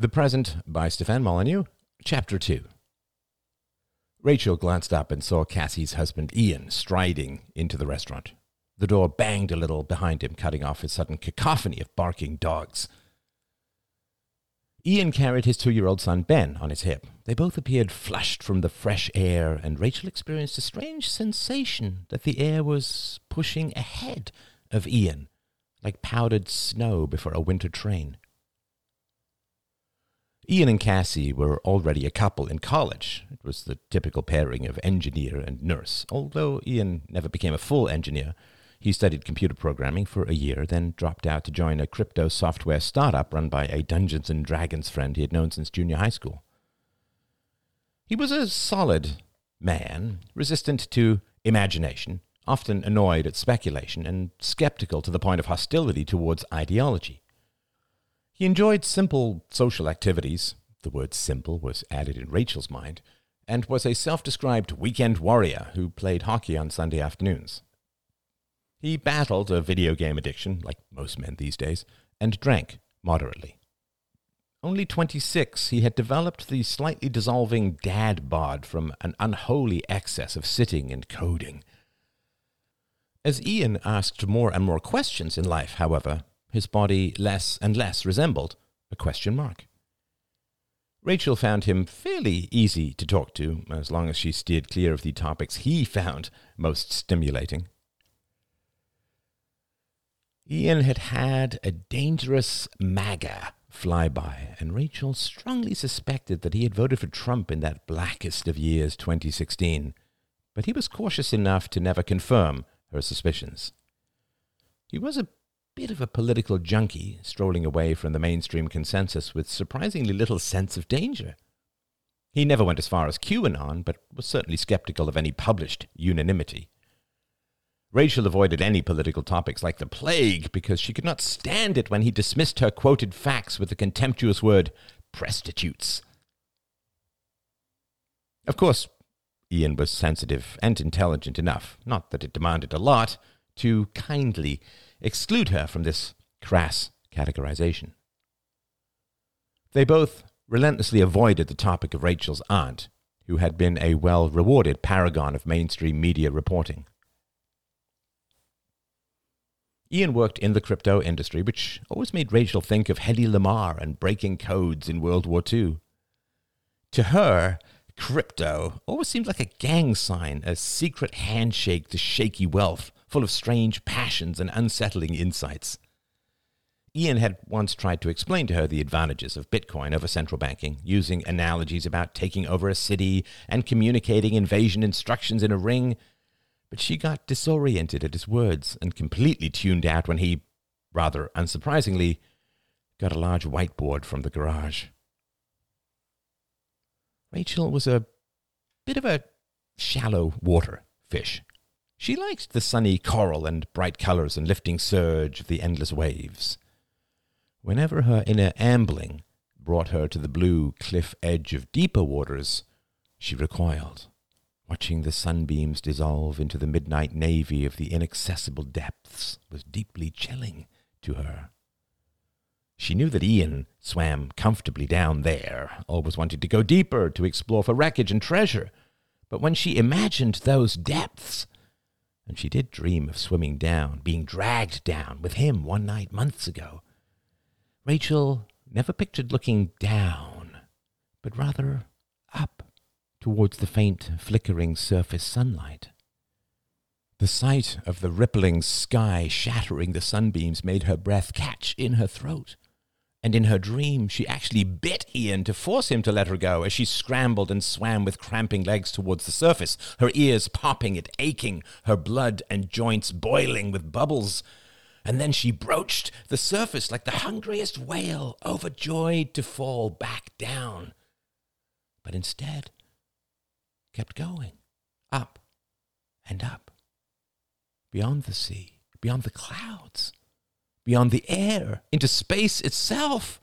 The Present by Stefan Molyneux, Chapter 2. Rachel glanced up and saw Cassie's husband Ian striding into the restaurant. The door banged a little behind him, cutting off his sudden cacophony of barking dogs. Ian carried his two year old son Ben on his hip. They both appeared flushed from the fresh air, and Rachel experienced a strange sensation that the air was pushing ahead of Ian, like powdered snow before a winter train. Ian and Cassie were already a couple in college. It was the typical pairing of engineer and nurse, although Ian never became a full engineer. He studied computer programming for a year, then dropped out to join a crypto software startup run by a Dungeons and Dragons friend he had known since junior high school. He was a solid man, resistant to imagination, often annoyed at speculation, and skeptical to the point of hostility towards ideology. He enjoyed simple social activities, the word simple was added in Rachel's mind, and was a self described weekend warrior who played hockey on Sunday afternoons. He battled a video game addiction, like most men these days, and drank moderately. Only 26, he had developed the slightly dissolving dad bod from an unholy excess of sitting and coding. As Ian asked more and more questions in life, however, his body less and less resembled a question mark. Rachel found him fairly easy to talk to, as long as she steered clear of the topics he found most stimulating. Ian had had a dangerous MAGA flyby, and Rachel strongly suspected that he had voted for Trump in that blackest of years, 2016. But he was cautious enough to never confirm her suspicions. He was a bit of a political junkie, strolling away from the mainstream consensus with surprisingly little sense of danger. He never went as far as QAnon, but was certainly skeptical of any published unanimity. Rachel avoided any political topics like the plague because she could not stand it when he dismissed her quoted facts with the contemptuous word presstitutes. Of course, Ian was sensitive and intelligent enough, not that it demanded a lot, to kindly exclude her from this crass categorization. They both relentlessly avoided the topic of Rachel's aunt, who had been a well rewarded paragon of mainstream media reporting. Ian worked in the crypto industry, which always made Rachel think of Hedy Lamarr and breaking codes in World War II. To her, crypto always seemed like a gang sign, a secret handshake to shaky wealth, full of strange passions and unsettling insights. Ian had once tried to explain to her the advantages of Bitcoin over central banking, using analogies about taking over a city and communicating invasion instructions in a ring but she got disoriented at his words and completely tuned out when he, rather unsurprisingly, got a large whiteboard from the garage. Rachel was a bit of a shallow water fish. She liked the sunny coral and bright colors and lifting surge of the endless waves. Whenever her inner ambling brought her to the blue cliff edge of deeper waters, she recoiled. Watching the sunbeams dissolve into the midnight navy of the inaccessible depths was deeply chilling to her. She knew that Ian swam comfortably down there, always wanting to go deeper to explore for wreckage and treasure. But when she imagined those depths, and she did dream of swimming down, being dragged down with him one night months ago, Rachel never pictured looking down, but rather up towards the faint, flickering surface sunlight. The sight of the rippling sky shattering the sunbeams made her breath catch in her throat. And in her dream, she actually bit Ian to force him to let her go as she scrambled and swam with cramping legs towards the surface, her ears popping and aching, her blood and joints boiling with bubbles. And then she broached the surface like the hungriest whale, overjoyed to fall back down. But instead, kept going, up and up, beyond the sea, beyond the clouds, beyond the air, into space itself.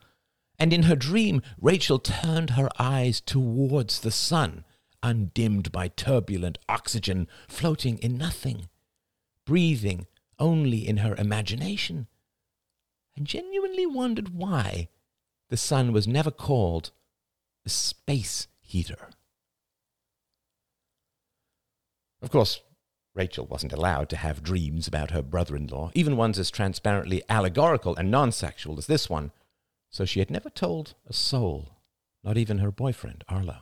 And in her dream, Rachel turned her eyes towards the sun, undimmed by turbulent oxygen, floating in nothing, breathing only in her imagination, and genuinely wondered why the sun was never called the space heater. Of course, Rachel wasn't allowed to have dreams about her brother in law, even ones as transparently allegorical and non sexual as this one, so she had never told a soul, not even her boyfriend, Arlo.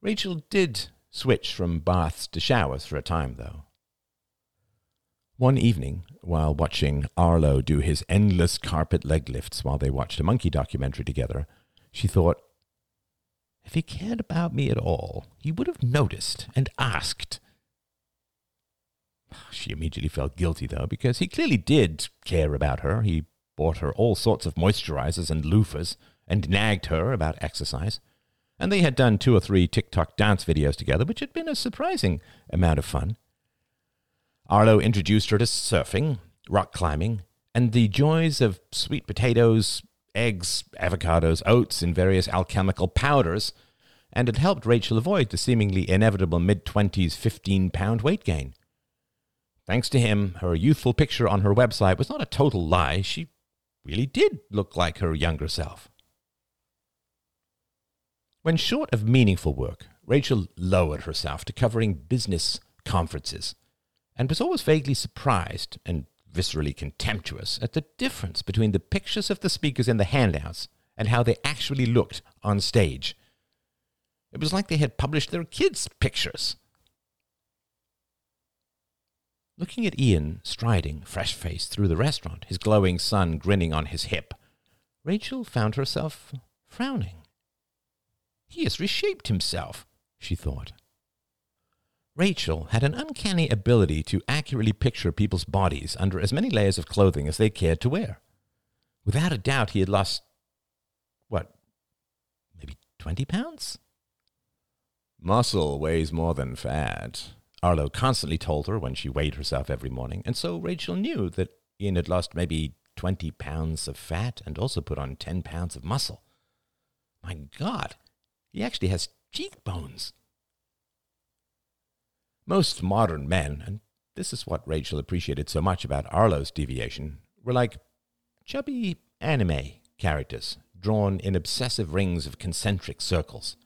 Rachel did switch from baths to showers for a time, though. One evening, while watching Arlo do his endless carpet leg lifts while they watched a monkey documentary together, she thought, if he cared about me at all, he would have noticed and asked. She immediately felt guilty, though, because he clearly did care about her. He bought her all sorts of moisturizers and loofahs and nagged her about exercise. And they had done two or three TikTok dance videos together, which had been a surprising amount of fun. Arlo introduced her to surfing, rock climbing, and the joys of sweet potatoes, eggs, avocados, oats, and various alchemical powders, and had helped Rachel avoid the seemingly inevitable mid 20s 15 pound weight gain. Thanks to him, her youthful picture on her website was not a total lie. She really did look like her younger self. When short of meaningful work, Rachel lowered herself to covering business conferences and was always vaguely surprised and viscerally contemptuous at the difference between the pictures of the speakers in the handouts and how they actually looked on stage. It was like they had published their kids' pictures. Looking at Ian striding, fresh faced, through the restaurant, his glowing son grinning on his hip, Rachel found herself frowning. He has reshaped himself, she thought. Rachel had an uncanny ability to accurately picture people's bodies under as many layers of clothing as they cared to wear. Without a doubt, he had lost, what, maybe 20 pounds? Muscle weighs more than fat, Arlo constantly told her when she weighed herself every morning, and so Rachel knew that Ian had lost maybe 20 pounds of fat and also put on 10 pounds of muscle. My God, he actually has cheekbones. Most modern men, and this is what Rachel appreciated so much about Arlo's deviation, were like chubby anime characters drawn in obsessive rings of concentric circles.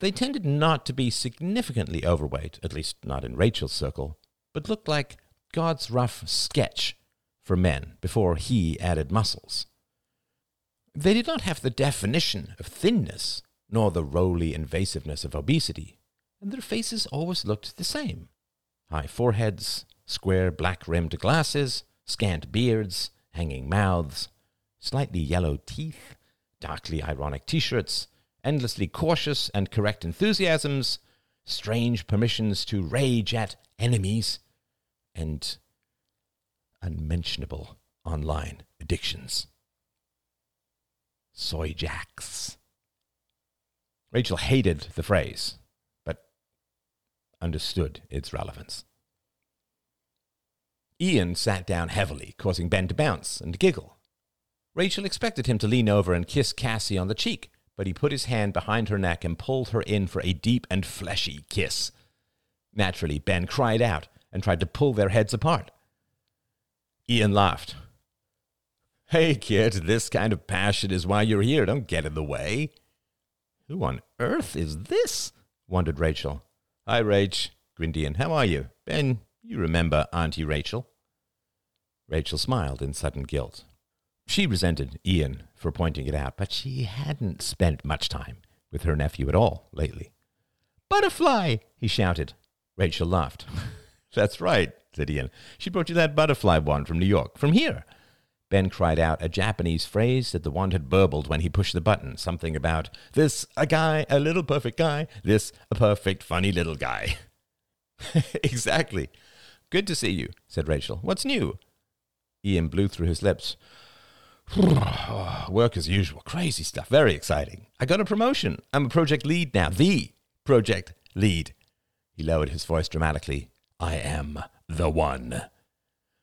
They tended not to be significantly overweight, at least not in Rachel's circle, but looked like God's rough sketch for men before he added muscles. They did not have the definition of thinness, nor the roly invasiveness of obesity, and their faces always looked the same high foreheads, square black rimmed glasses, scant beards, hanging mouths, slightly yellow teeth, darkly ironic t shirts, endlessly cautious and correct enthusiasms, strange permissions to rage at enemies, and unmentionable online addictions. Soy jacks. Rachel hated the phrase understood its relevance. Ian sat down heavily, causing Ben to bounce and giggle. Rachel expected him to lean over and kiss Cassie on the cheek, but he put his hand behind her neck and pulled her in for a deep and fleshy kiss. Naturally, Ben cried out and tried to pull their heads apart. Ian laughed. Hey, kid, this kind of passion is why you're here. Don't get in the way. Who on earth is this? wondered Rachel. Hi, Rach. grinned Ian. How are you? Ben, you remember Auntie Rachel? Rachel smiled in sudden guilt. She resented Ian for pointing it out, but she hadn't spent much time with her nephew at all lately. Butterfly! he shouted. Rachel laughed. That's right, said Ian. She brought you that butterfly wand from New York, from here. Ben cried out a Japanese phrase that the wand had burbled when he pushed the button, something about, this a guy, a little perfect guy, this a perfect funny little guy. exactly. Good to see you, said Rachel. What's new? Ian blew through his lips. Work as usual. Crazy stuff. Very exciting. I got a promotion. I'm a project lead now. The project lead. He lowered his voice dramatically. I am the one.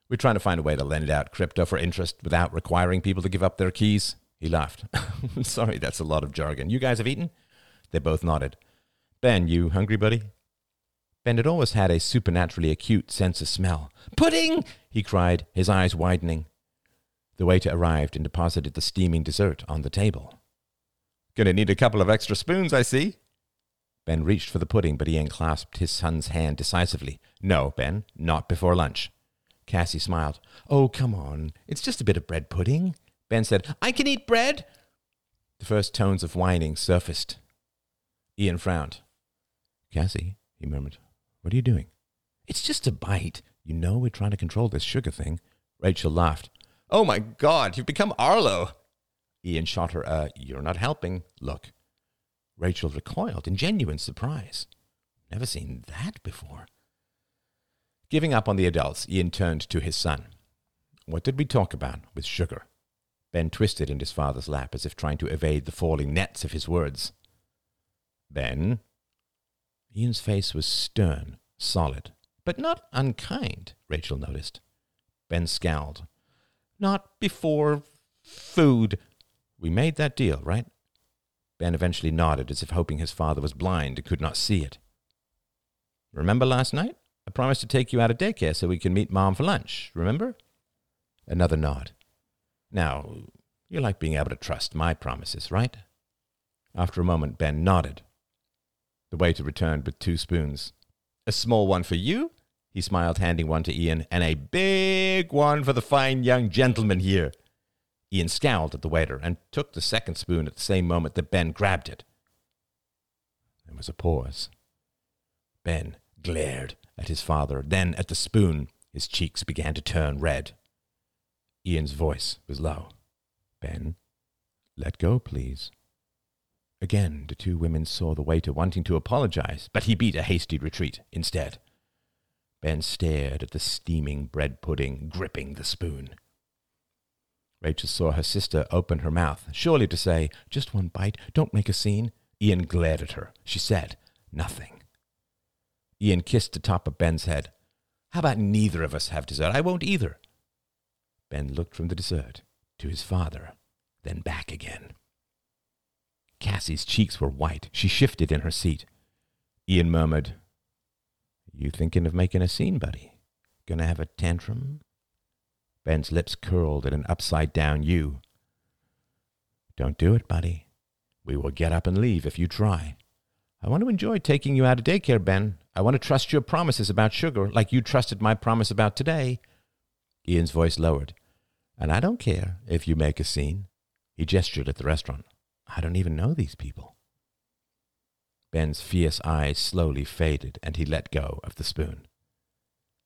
We're trying to find a way to lend out crypto for interest without requiring people to give up their keys. He laughed. Sorry, that's a lot of jargon. You guys have eaten? They both nodded. Ben, you hungry, buddy? Ben had always had a supernaturally acute sense of smell. Pudding! he cried, his eyes widening. The waiter arrived and deposited the steaming dessert on the table. Gonna need a couple of extra spoons, I see. Ben reached for the pudding, but he unclasped his son's hand decisively. No, Ben, not before lunch. Cassie smiled. Oh, come on. It's just a bit of bread pudding. Ben said, I can eat bread. The first tones of whining surfaced. Ian frowned. Cassie, he murmured, what are you doing? It's just a bite. You know we're trying to control this sugar thing. Rachel laughed. Oh my God, you've become Arlo. Ian shot her a you're not helping look. Rachel recoiled in genuine surprise. Never seen that before. Giving up on the adults, Ian turned to his son. What did we talk about with sugar? Ben twisted in his father's lap as if trying to evade the falling nets of his words. Ben? Ian's face was stern, solid, but not unkind, Rachel noticed. Ben scowled. Not before food. We made that deal, right? Ben eventually nodded as if hoping his father was blind and could not see it. Remember last night? I promised to take you out of daycare so we can meet Mom for lunch, remember? Another nod. Now, you like being able to trust my promises, right? After a moment, Ben nodded. The waiter returned with two spoons. A small one for you, he smiled, handing one to Ian, and a big one for the fine young gentleman here. Ian scowled at the waiter and took the second spoon at the same moment that Ben grabbed it. There was a pause. Ben glared at his father, then at the spoon. His cheeks began to turn red. Ian's voice was low. Ben, let go, please. Again, the two women saw the waiter wanting to apologize, but he beat a hasty retreat instead. Ben stared at the steaming bread pudding, gripping the spoon. Rachel saw her sister open her mouth, surely to say, Just one bite, don't make a scene. Ian glared at her. She said nothing. Ian kissed the top of Ben's head. How about neither of us have dessert? I won't either. Ben looked from the dessert to his father, then back again. Cassie's cheeks were white. She shifted in her seat. Ian murmured, You thinking of making a scene, buddy? Gonna have a tantrum? Ben's lips curled in an upside down U. Don't do it, buddy. We will get up and leave if you try. I want to enjoy taking you out of daycare, Ben. I want to trust your promises about sugar like you trusted my promise about today. Ian's voice lowered. And I don't care if you make a scene. He gestured at the restaurant. I don't even know these people. Ben's fierce eyes slowly faded, and he let go of the spoon.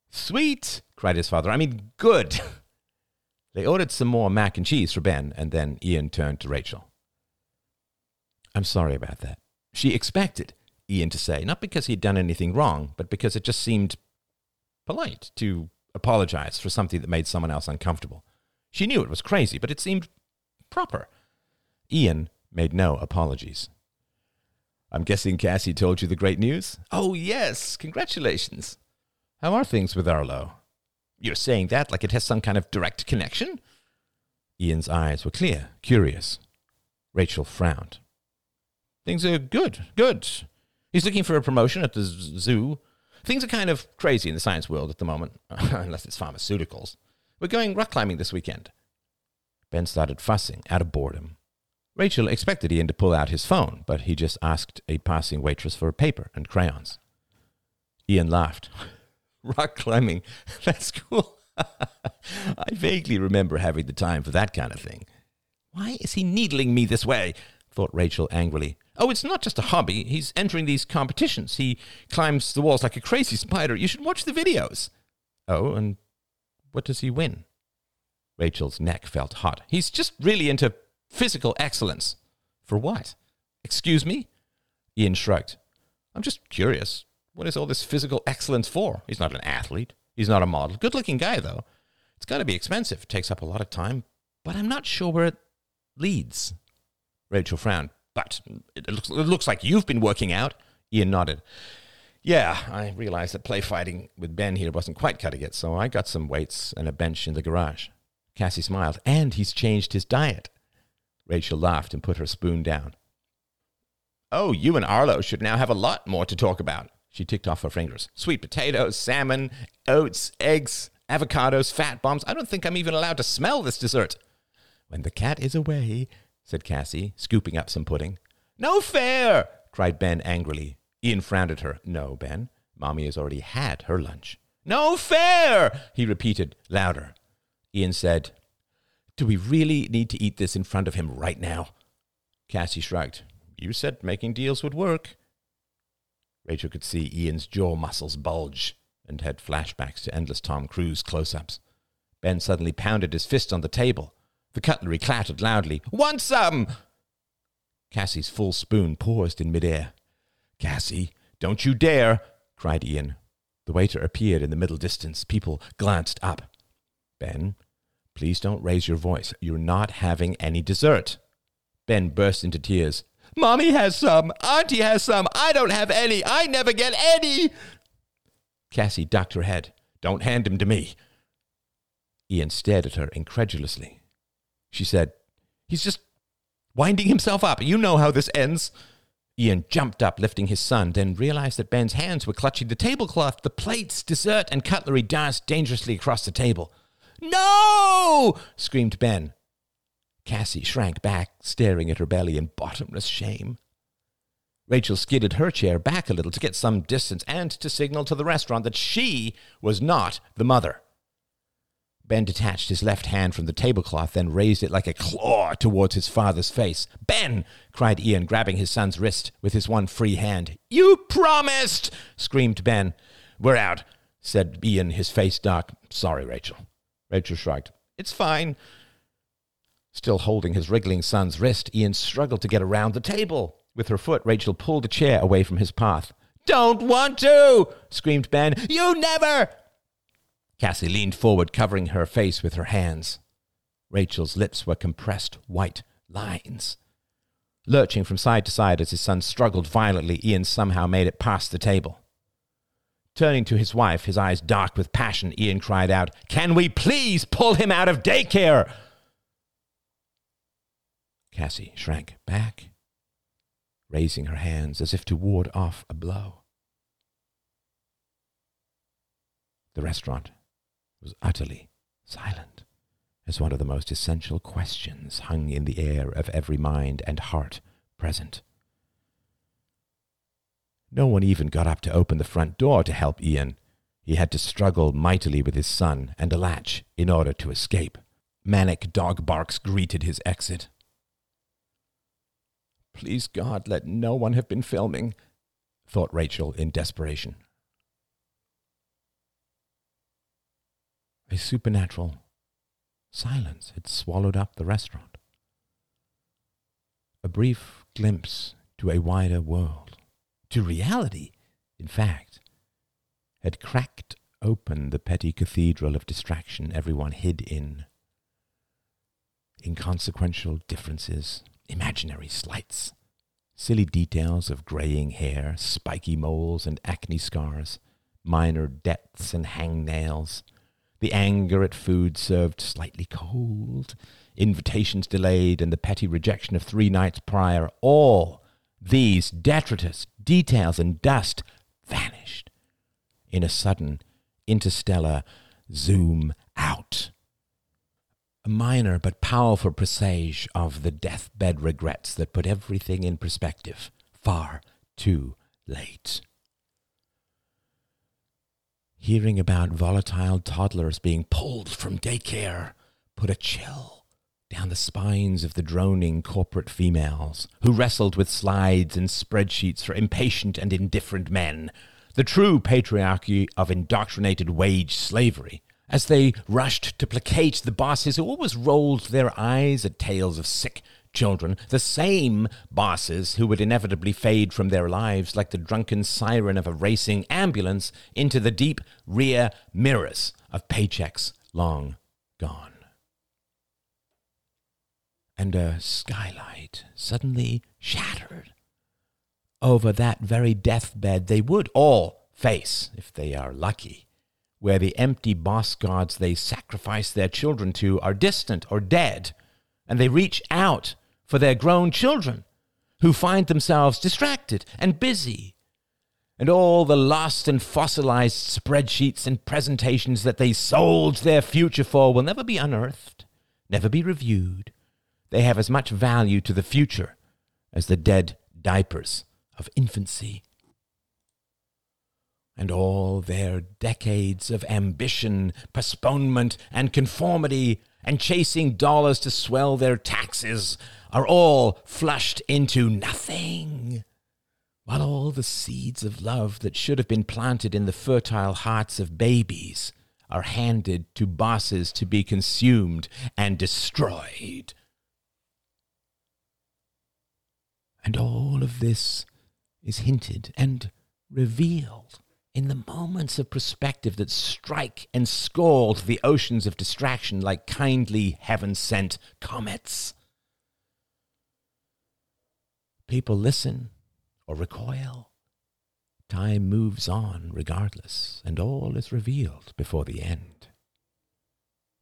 Sweet! cried his father. I mean, good! They ordered some more mac and cheese for Ben, and then Ian turned to Rachel. I'm sorry about that. She expected Ian to say, not because he'd done anything wrong, but because it just seemed polite to apologize for something that made someone else uncomfortable. She knew it was crazy, but it seemed proper. Ian made no apologies. I'm guessing Cassie told you the great news? Oh, yes. Congratulations. How are things with Arlo? You're saying that like it has some kind of direct connection? Ian's eyes were clear, curious. Rachel frowned. Things are good, good. He's looking for a promotion at the zoo. Things are kind of crazy in the science world at the moment, unless it's pharmaceuticals. We're going rock climbing this weekend. Ben started fussing out of boredom. Rachel expected Ian to pull out his phone, but he just asked a passing waitress for a paper and crayons. Ian laughed. rock climbing. That's cool. I vaguely remember having the time for that kind of thing. Why is he needling me this way? thought Rachel angrily. Oh, it's not just a hobby. He's entering these competitions. He climbs the walls like a crazy spider. You should watch the videos. Oh, and what does he win? Rachel's neck felt hot. He's just really into physical excellence. For what? Excuse me? Ian shrugged. I'm just curious. What is all this physical excellence for? He's not an athlete. He's not a model. Good looking guy, though. It's got to be expensive. It takes up a lot of time. But I'm not sure where it leads. Rachel frowned. But it looks, it looks like you've been working out. Ian nodded. Yeah, I realized that play fighting with Ben here wasn't quite cutting it, so I got some weights and a bench in the garage. Cassie smiled. And he's changed his diet. Rachel laughed and put her spoon down. Oh, you and Arlo should now have a lot more to talk about. She ticked off her fingers. Sweet potatoes, salmon, oats, eggs. avocados, fat bombs. I don't think I'm even allowed to smell this dessert. When the cat is away, said Cassie, scooping up some pudding. No fair! cried Ben angrily. Ian frowned at her. No, Ben. Mommy has already had her lunch. No fair! he repeated, louder. Ian said, Do we really need to eat this in front of him right now? Cassie shrugged. You said making deals would work. Rachel could see Ian's jaw muscles bulge and had flashbacks to endless Tom Cruise close ups. Ben suddenly pounded his fist on the table. The cutlery clattered loudly. Want some? Cassie's full spoon paused in midair. Cassie, don't you dare! cried Ian. The waiter appeared in the middle distance. People glanced up. Ben, please don't raise your voice. You're not having any dessert. Ben burst into tears. Mommy has some. Auntie has some. I don't have any. I never get any. Cassie ducked her head. Don't hand him to me. Ian stared at her incredulously. She said, He's just winding himself up. You know how this ends. Ian jumped up, lifting his son, then realized that Ben's hands were clutching the tablecloth. The plates, dessert, and cutlery danced dangerously across the table. No! screamed Ben. Cassie shrank back, staring at her belly in bottomless shame. Rachel skidded her chair back a little to get some distance and to signal to the restaurant that she was not the mother. Ben detached his left hand from the tablecloth, then raised it like a claw towards his father's face. Ben! cried Ian, grabbing his son's wrist with his one free hand. You promised! screamed Ben. We're out, said Ian, his face dark. Sorry, Rachel. Rachel shrugged. It's fine. Still holding his wriggling son's wrist, Ian struggled to get around the table. With her foot, Rachel pulled a chair away from his path. Don't want to! screamed Ben. You never! Cassie leaned forward, covering her face with her hands. Rachel's lips were compressed white lines. Lurching from side to side as his son struggled violently, Ian somehow made it past the table. Turning to his wife, his eyes dark with passion, Ian cried out, Can we please pull him out of daycare? Cassie shrank back, raising her hands as if to ward off a blow. The restaurant was utterly silent, as one of the most essential questions hung in the air of every mind and heart present. No one even got up to open the front door to help Ian. He had to struggle mightily with his son and a latch in order to escape. Manic dog barks greeted his exit. Please God, let no one have been filming, thought Rachel in desperation. A supernatural silence had swallowed up the restaurant. A brief glimpse to a wider world, to reality, in fact, had cracked open the petty cathedral of distraction everyone hid in. Inconsequential differences, imaginary slights, silly details of graying hair, spiky moles and acne scars, minor debts and hangnails, the anger at food served slightly cold, invitations delayed, and the petty rejection of three nights prior, all these detritus, details, and dust vanished in a sudden interstellar zoom out. A minor but powerful presage of the deathbed regrets that put everything in perspective. Far too late. Hearing about volatile toddlers being pulled from daycare put a chill down the spines of the droning corporate females who wrestled with slides and spreadsheets for impatient and indifferent men, the true patriarchy of indoctrinated wage slavery as they rushed to placate the bosses who always rolled their eyes at tales of sick children, the same bosses who would inevitably fade from their lives like the drunken siren of a racing ambulance into the deep rear mirrors of paychecks long gone. And a skylight suddenly shattered over that very deathbed they would all face if they are lucky where the empty boss gods they sacrifice their children to are distant or dead, and they reach out for their grown children, who find themselves distracted and busy. and all the lost and fossilized spreadsheets and presentations that they sold their future for will never be unearthed, never be reviewed. They have as much value to the future as the dead diapers of infancy. And all their decades of ambition, postponement, and conformity, and chasing dollars to swell their taxes are all flushed into nothing while all the seeds of love that should have been planted in the fertile hearts of babies are handed to bosses to be consumed and destroyed. And all of this is hinted and revealed in the moments of perspective that strike and scald the oceans of distraction like kindly heaven sent comets. People listen or recoil. Time moves on regardless, and all is revealed before the end.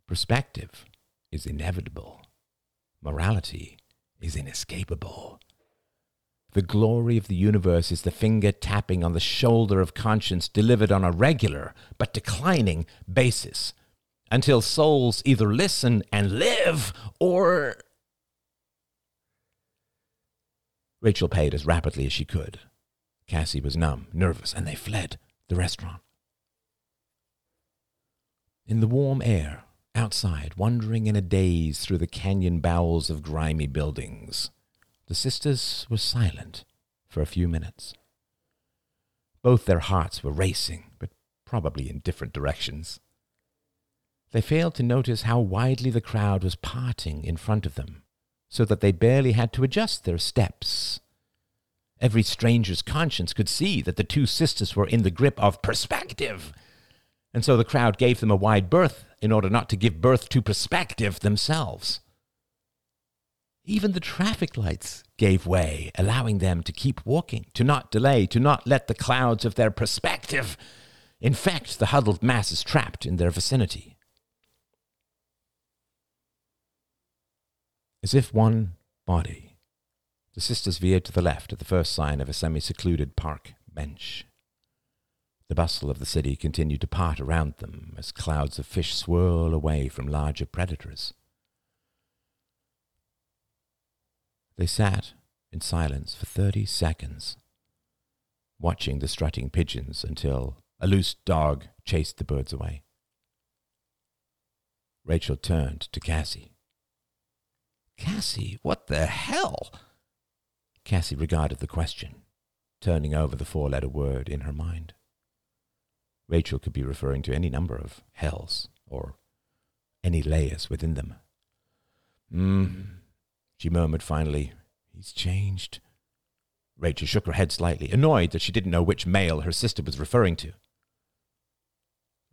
Perspective is inevitable. Morality is inescapable. The glory of the universe is the finger tapping on the shoulder of conscience delivered on a regular but declining basis until souls either listen and live or Rachel paid as rapidly as she could. Cassie was numb, nervous, and they fled the restaurant. In the warm air, outside, wandering in a daze through the canyon bowels of grimy buildings, the sisters were silent for a few minutes. Both their hearts were racing, but probably in different directions. They failed to notice how widely the crowd was parting in front of them so that they barely had to adjust their steps. Every stranger's conscience could see that the two sisters were in the grip of perspective, and so the crowd gave them a wide berth in order not to give birth to perspective themselves. Even the traffic lights gave way, allowing them to keep walking, to not delay, to not let the clouds of their perspective infect the huddled masses trapped in their vicinity. As if one body, the sisters veered to the left at the first sign of a semi secluded park bench. The bustle of the city continued to part around them as clouds of fish swirl away from larger predators. They sat in silence for thirty seconds, watching the strutting pigeons until a loose dog chased the birds away. Rachel turned to Cassie. Cassie, what the hell? Cassie regarded the question, turning over the four letter word in her mind. Rachel could be referring to any number of hells, or any layers within them. Hmm, she murmured finally. He's changed. Rachel shook her head slightly, annoyed that she didn't know which male her sister was referring to.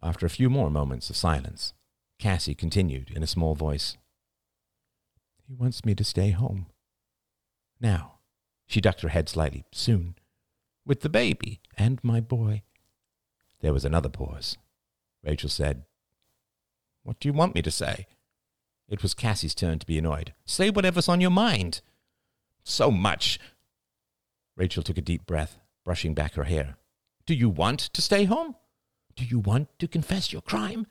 After a few more moments of silence, Cassie continued in a small voice. He wants me to stay home. Now, she ducked her head slightly. Soon. With the baby and my boy. There was another pause. Rachel said, What do you want me to say? It was Cassie's turn to be annoyed. Say whatever's on your mind. So much. Rachel took a deep breath, brushing back her hair. Do you want to stay home? Do you want to confess your crime?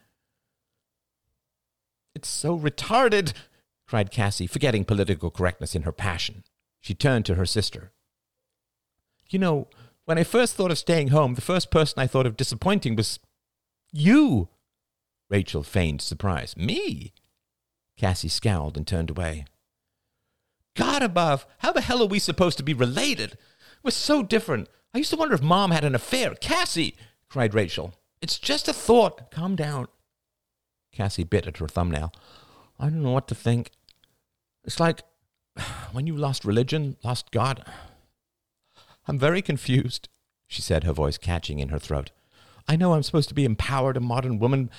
It's so retarded, cried Cassie, forgetting political correctness in her passion. She turned to her sister. You know, when I first thought of staying home, the first person I thought of disappointing was you. Rachel feigned surprise. Me? Cassie scowled and turned away. God above, how the hell are we supposed to be related? We're so different. I used to wonder if Mom had an affair. Cassie, cried Rachel. It's just a thought. Calm down. Cassie bit at her thumbnail. I don't know what to think. It's like when you lost religion, lost God. I'm very confused, she said, her voice catching in her throat. I know I'm supposed to be empowered, a modern woman,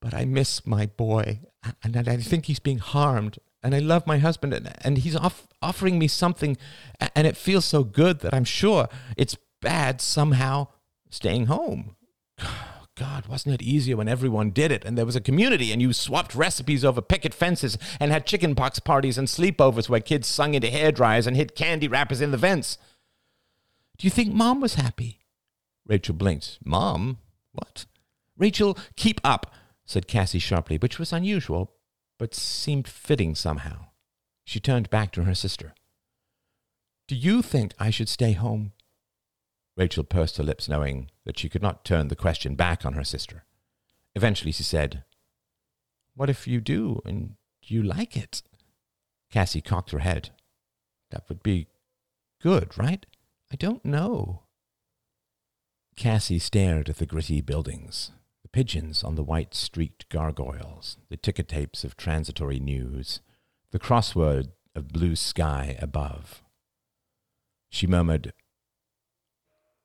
but I miss my boy, and I think he's being harmed. And I love my husband, and, and he's off, offering me something, and it feels so good that I'm sure it's bad somehow staying home. God, wasn't it easier when everyone did it and there was a community and you swapped recipes over picket fences and had chickenpox parties and sleepovers where kids sung into hair dryers and hid candy wrappers in the vents? Do you think Mom was happy? Rachel blinked. Mom? What? Rachel, keep up, said Cassie sharply, which was unusual, but seemed fitting somehow. She turned back to her sister. Do you think I should stay home? Rachel pursed her lips, knowing that she could not turn the question back on her sister. Eventually she said, What if you do and you like it? Cassie cocked her head. That would be good, right? I don't know. Cassie stared at the gritty buildings, the pigeons on the white streaked gargoyles, the ticker tapes of transitory news, the crossword of blue sky above. She murmured,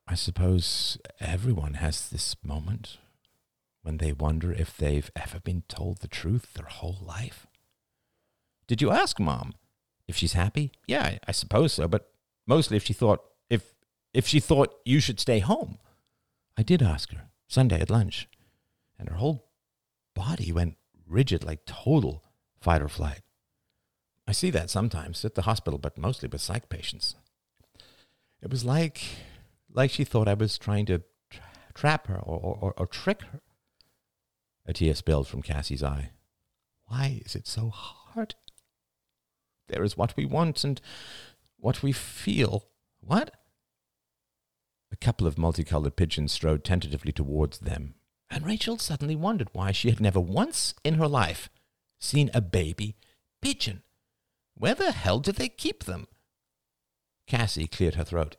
I suppose everyone has this moment when they wonder if they've ever been told the truth their whole life. Did you ask mom if she's happy? Yeah, I, suppose so, but mostly if she thought if if she thought you should stay home. I did ask her Sunday at lunch, and her whole body went rigid like total fight or flight. I see that sometimes at the hospital, but mostly with psych patients. It was like like she thought I was trying to tra- trap her or, or, or trick her. A tear spilled from Cassie's eye. Why is it so hard? There is what we want and what we feel. What? A couple of multicolored pigeons strode tentatively towards them, and Rachel suddenly wondered why she had never once in her life seen a baby pigeon. Where the hell do they keep them? Cassie cleared her throat.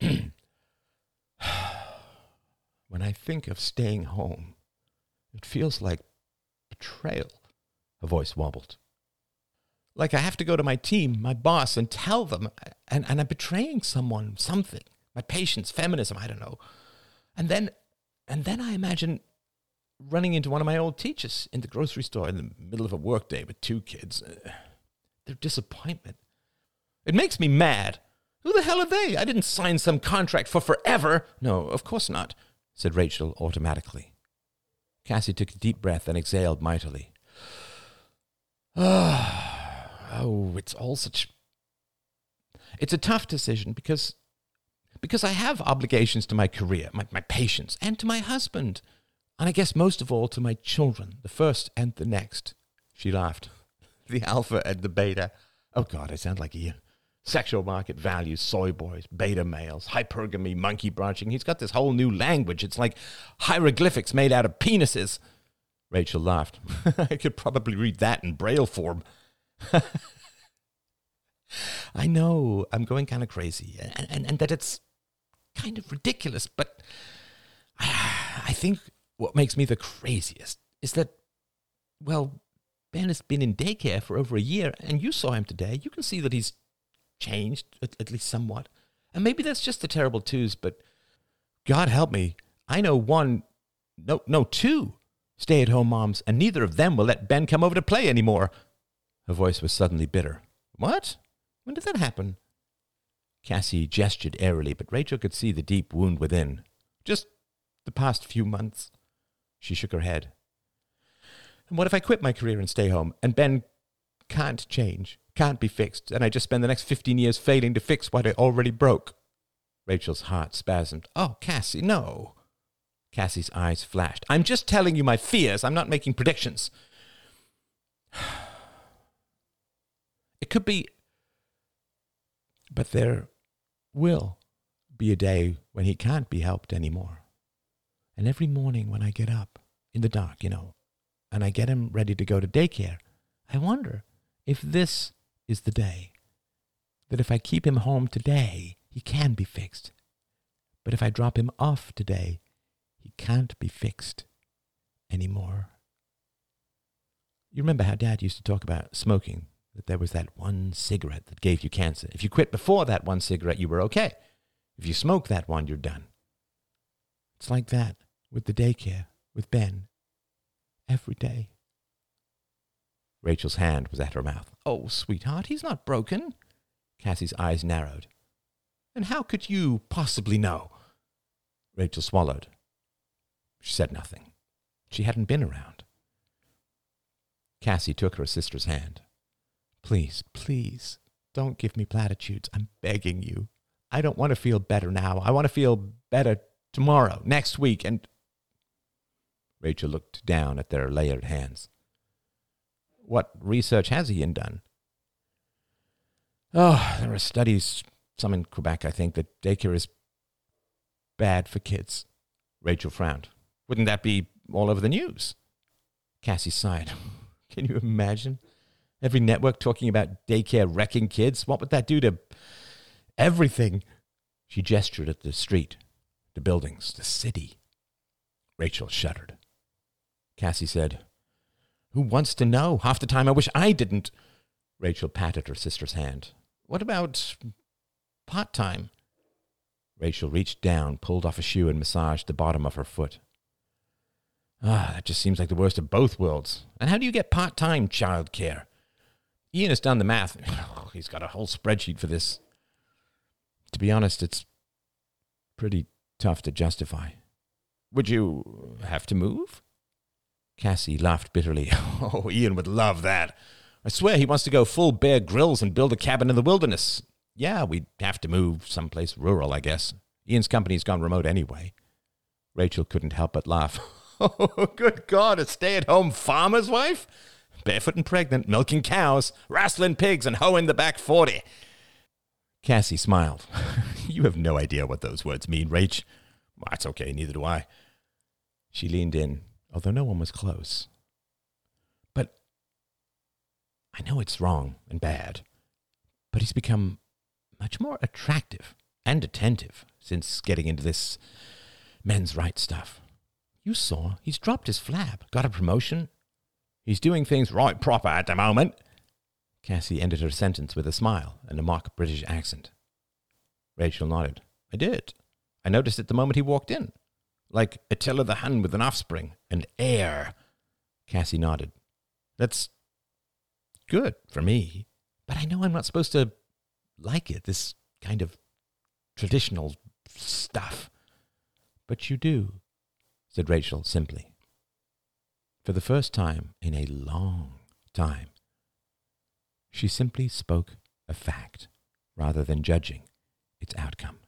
when I think of staying home, it feels like betrayal. a voice wobbled. Like I have to go to my team, my boss, and tell them, and, and I'm betraying someone, something, my patients, feminism, I don't know. And then, and then I imagine running into one of my old teachers in the grocery store in the middle of a workday with two kids. Their disappointment. It makes me mad. Who the hell are they? I didn't sign some contract for forever. No, of course not, said Rachel automatically. Cassie took a deep breath and exhaled mightily. Ah, oh, it's all such. It's a tough decision because because I have obligations to my career, my, my patients, and to my husband. And I guess most of all to my children, the first and the next. She laughed. The alpha and the beta. Oh, God, I sound like a sexual market values, soy boys, beta males, hypergamy, monkey branching. He's got this whole new language. It's like hieroglyphics made out of penises. Rachel laughed. I could probably read that in braille form. I know I'm going kind of crazy and, and, and that it's kind of ridiculous, but I think what makes me the craziest is that, well, Ben has been in daycare for over a year, and you saw him today. You can see that he's changed, at, at least somewhat. And maybe that's just the terrible twos, but God help me, I know one, no, no, two stay at home moms, and neither of them will let Ben come over to play anymore. Her voice was suddenly bitter. What? When did that happen? Cassie gestured airily, but Rachel could see the deep wound within. Just the past few months. She shook her head. And what if I quit my career and stay home, and Ben can't change, can't be fixed, and I just spend the next 15 years failing to fix what I already broke? Rachel's heart spasmed. Oh, Cassie, no. Cassie's eyes flashed. I'm just telling you my fears. I'm not making predictions. It could be, but there will be a day when he can't be helped anymore. And every morning when I get up in the dark, you know, and I get him ready to go to daycare, I wonder if this is the day. That if I keep him home today, he can be fixed. But if I drop him off today, he can't be fixed anymore. You remember how Dad used to talk about smoking, that there was that one cigarette that gave you cancer. If you quit before that one cigarette, you were okay. If you smoke that one, you're done. It's like that with the daycare, with Ben, every day. Rachel's hand was at her mouth. Oh, sweetheart, he's not broken. Cassie's eyes narrowed. And how could you possibly know? Rachel swallowed. She said nothing. She hadn't been around. Cassie took her sister's hand. Please, please, don't give me platitudes. I'm begging you. I don't want to feel better now. I want to feel better tomorrow, next week. And Rachel looked down at their layered hands. What research has Ian done? Oh, there are studies, some in Quebec, I think, that daycare is bad for kids. Rachel frowned. Wouldn't that be all over the news? Cassie sighed. Can you imagine? Every network talking about daycare wrecking kids. What would that do to everything? She gestured at the street, the buildings, the city. Rachel shuddered. Cassie said, Who wants to know? Half the time I wish I didn't. Rachel patted her sister's hand. What about part time? Rachel reached down, pulled off a shoe, and massaged the bottom of her foot. Ah, that just seems like the worst of both worlds. And how do you get part time child care? Ian has done the math. He's got a whole spreadsheet for this. To be honest, it's pretty tough to justify. Would you have to move? Cassie laughed bitterly. Oh, Ian would love that. I swear he wants to go full Bear Grylls and build a cabin in the wilderness. Yeah, we'd have to move someplace rural, I guess. Ian's company's gone remote anyway. Rachel couldn't help but laugh. Oh, good God, a stay at home farmer's wife? Barefoot and pregnant, milking cows, wrestling pigs, and hoeing the back 40. Cassie smiled. you have no idea what those words mean, Rach. That's okay, neither do I. She leaned in, although no one was close. But I know it's wrong and bad, but he's become much more attractive and attentive since getting into this men's rights stuff. You saw, he's dropped his flab, got a promotion. He's doing things right proper at the moment. Cassie ended her sentence with a smile and a mock British accent. Rachel nodded. I did. I noticed it the moment he walked in. Like Attila the Hun with an offspring, and heir. Cassie nodded. That's good for me, but I know I'm not supposed to like it, this kind of traditional stuff. But you do, said Rachel simply. For the first time in a long time, she simply spoke a fact rather than judging its outcome.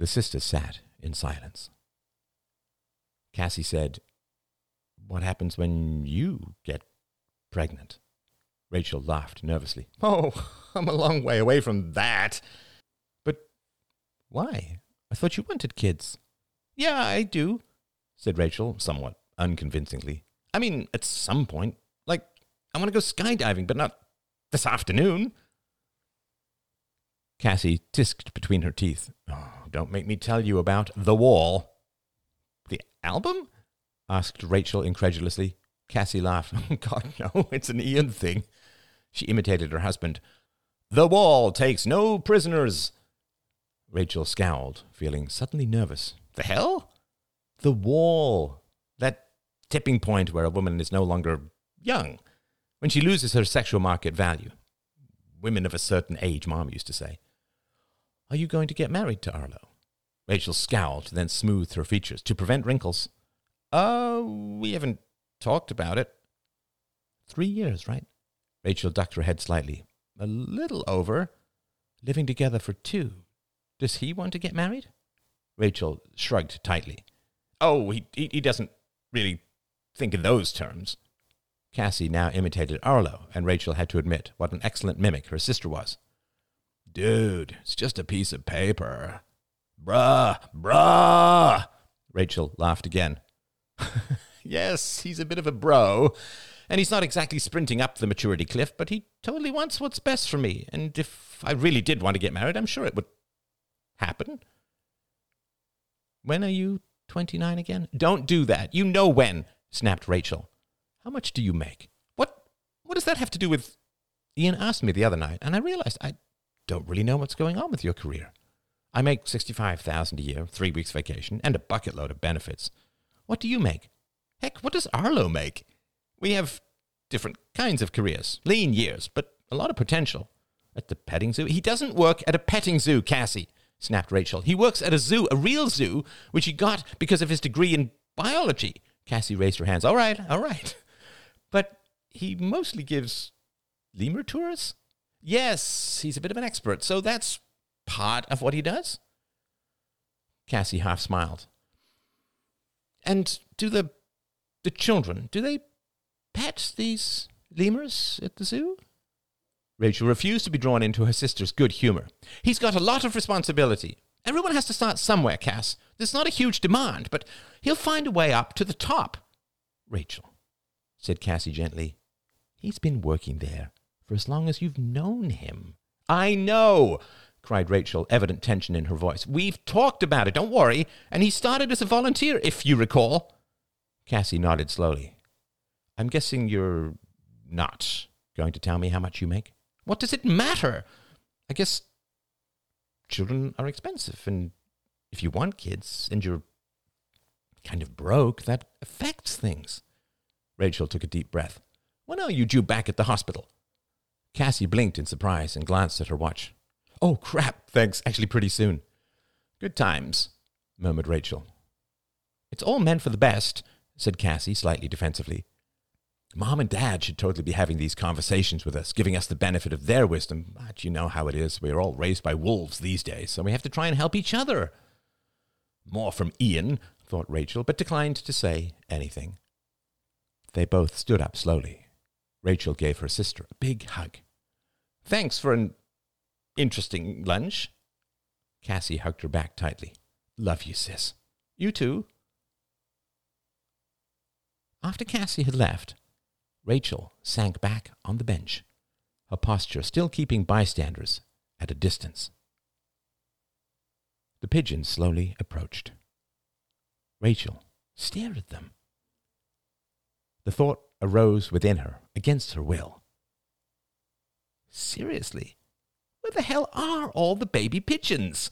The sisters sat in silence. Cassie said, What happens when you get pregnant? Rachel laughed nervously. Oh, I'm a long way away from that. But why? I thought you wanted kids. Yeah, I do, said Rachel, somewhat unconvincingly. I mean, at some point. Like, I want to go skydiving, but not this afternoon. Cassie tisked between her teeth. Oh, don't make me tell you about The Wall. The album? asked Rachel incredulously. Cassie laughed. God, no, it's an Ian thing. She imitated her husband. The wall takes no prisoners. Rachel scowled, feeling suddenly nervous. The hell? The wall. That tipping point where a woman is no longer young, when she loses her sexual market value. Women of a certain age, Mom used to say. Are you going to get married to Arlo? Rachel scowled, then smoothed her features to prevent wrinkles. Uh, we haven't talked about it. Three years, right? Rachel ducked her head slightly. A little over. Living together for two. Does he want to get married? Rachel shrugged tightly. Oh, he, he, he doesn't really think in those terms. Cassie now imitated Arlo, and Rachel had to admit what an excellent mimic her sister was. Dude, it's just a piece of paper. Bruh, bruh. Rachel laughed again. yes, he's a bit of a bro, and he's not exactly sprinting up the maturity cliff, but he totally wants what's best for me. And if I really did want to get married, I'm sure it would happen. When are you 29 again? Don't do that. You know when, snapped Rachel. How much do you make? What what does that have to do with Ian asked me the other night, and I realized I don't really know what's going on with your career. I make 65,000 a year, 3 weeks vacation, and a bucket load of benefits. What do you make? Heck, what does Arlo make? We have different kinds of careers, lean years, but a lot of potential. At the petting zoo? He doesn't work at a petting zoo, Cassie, snapped Rachel. He works at a zoo, a real zoo, which he got because of his degree in biology. Cassie raised her hands. All right, all right. But he mostly gives lemur tours? Yes, he's a bit of an expert, so that's part of what he does? Cassie half smiled. And do the the children, do they pet these lemurs at the zoo? Rachel refused to be drawn into her sister's good humor. He's got a lot of responsibility. Everyone has to start somewhere, Cass. There's not a huge demand, but he'll find a way up to the top. Rachel, said Cassie gently, he's been working there for as long as you've known him. I know, cried Rachel, evident tension in her voice. We've talked about it, don't worry. And he started as a volunteer, if you recall. Cassie nodded slowly. I'm guessing you're not going to tell me how much you make? What does it matter? I guess children are expensive, and if you want kids and you're kind of broke, that affects things. Rachel took a deep breath. When are you due back at the hospital? Cassie blinked in surprise and glanced at her watch. Oh, crap, thanks. Actually, pretty soon. Good times, murmured Rachel. It's all meant for the best, said Cassie, slightly defensively. Mom and Dad should totally be having these conversations with us, giving us the benefit of their wisdom. But you know how it is. We're all raised by wolves these days, so we have to try and help each other. More from Ian, thought Rachel, but declined to say anything. They both stood up slowly. Rachel gave her sister a big hug. Thanks for an interesting lunch. Cassie hugged her back tightly. Love you, sis. You too. After Cassie had left, Rachel sank back on the bench, her posture still keeping bystanders at a distance. The pigeons slowly approached. Rachel stared at them. The thought arose within her against her will. Seriously, where the hell are all the baby pigeons?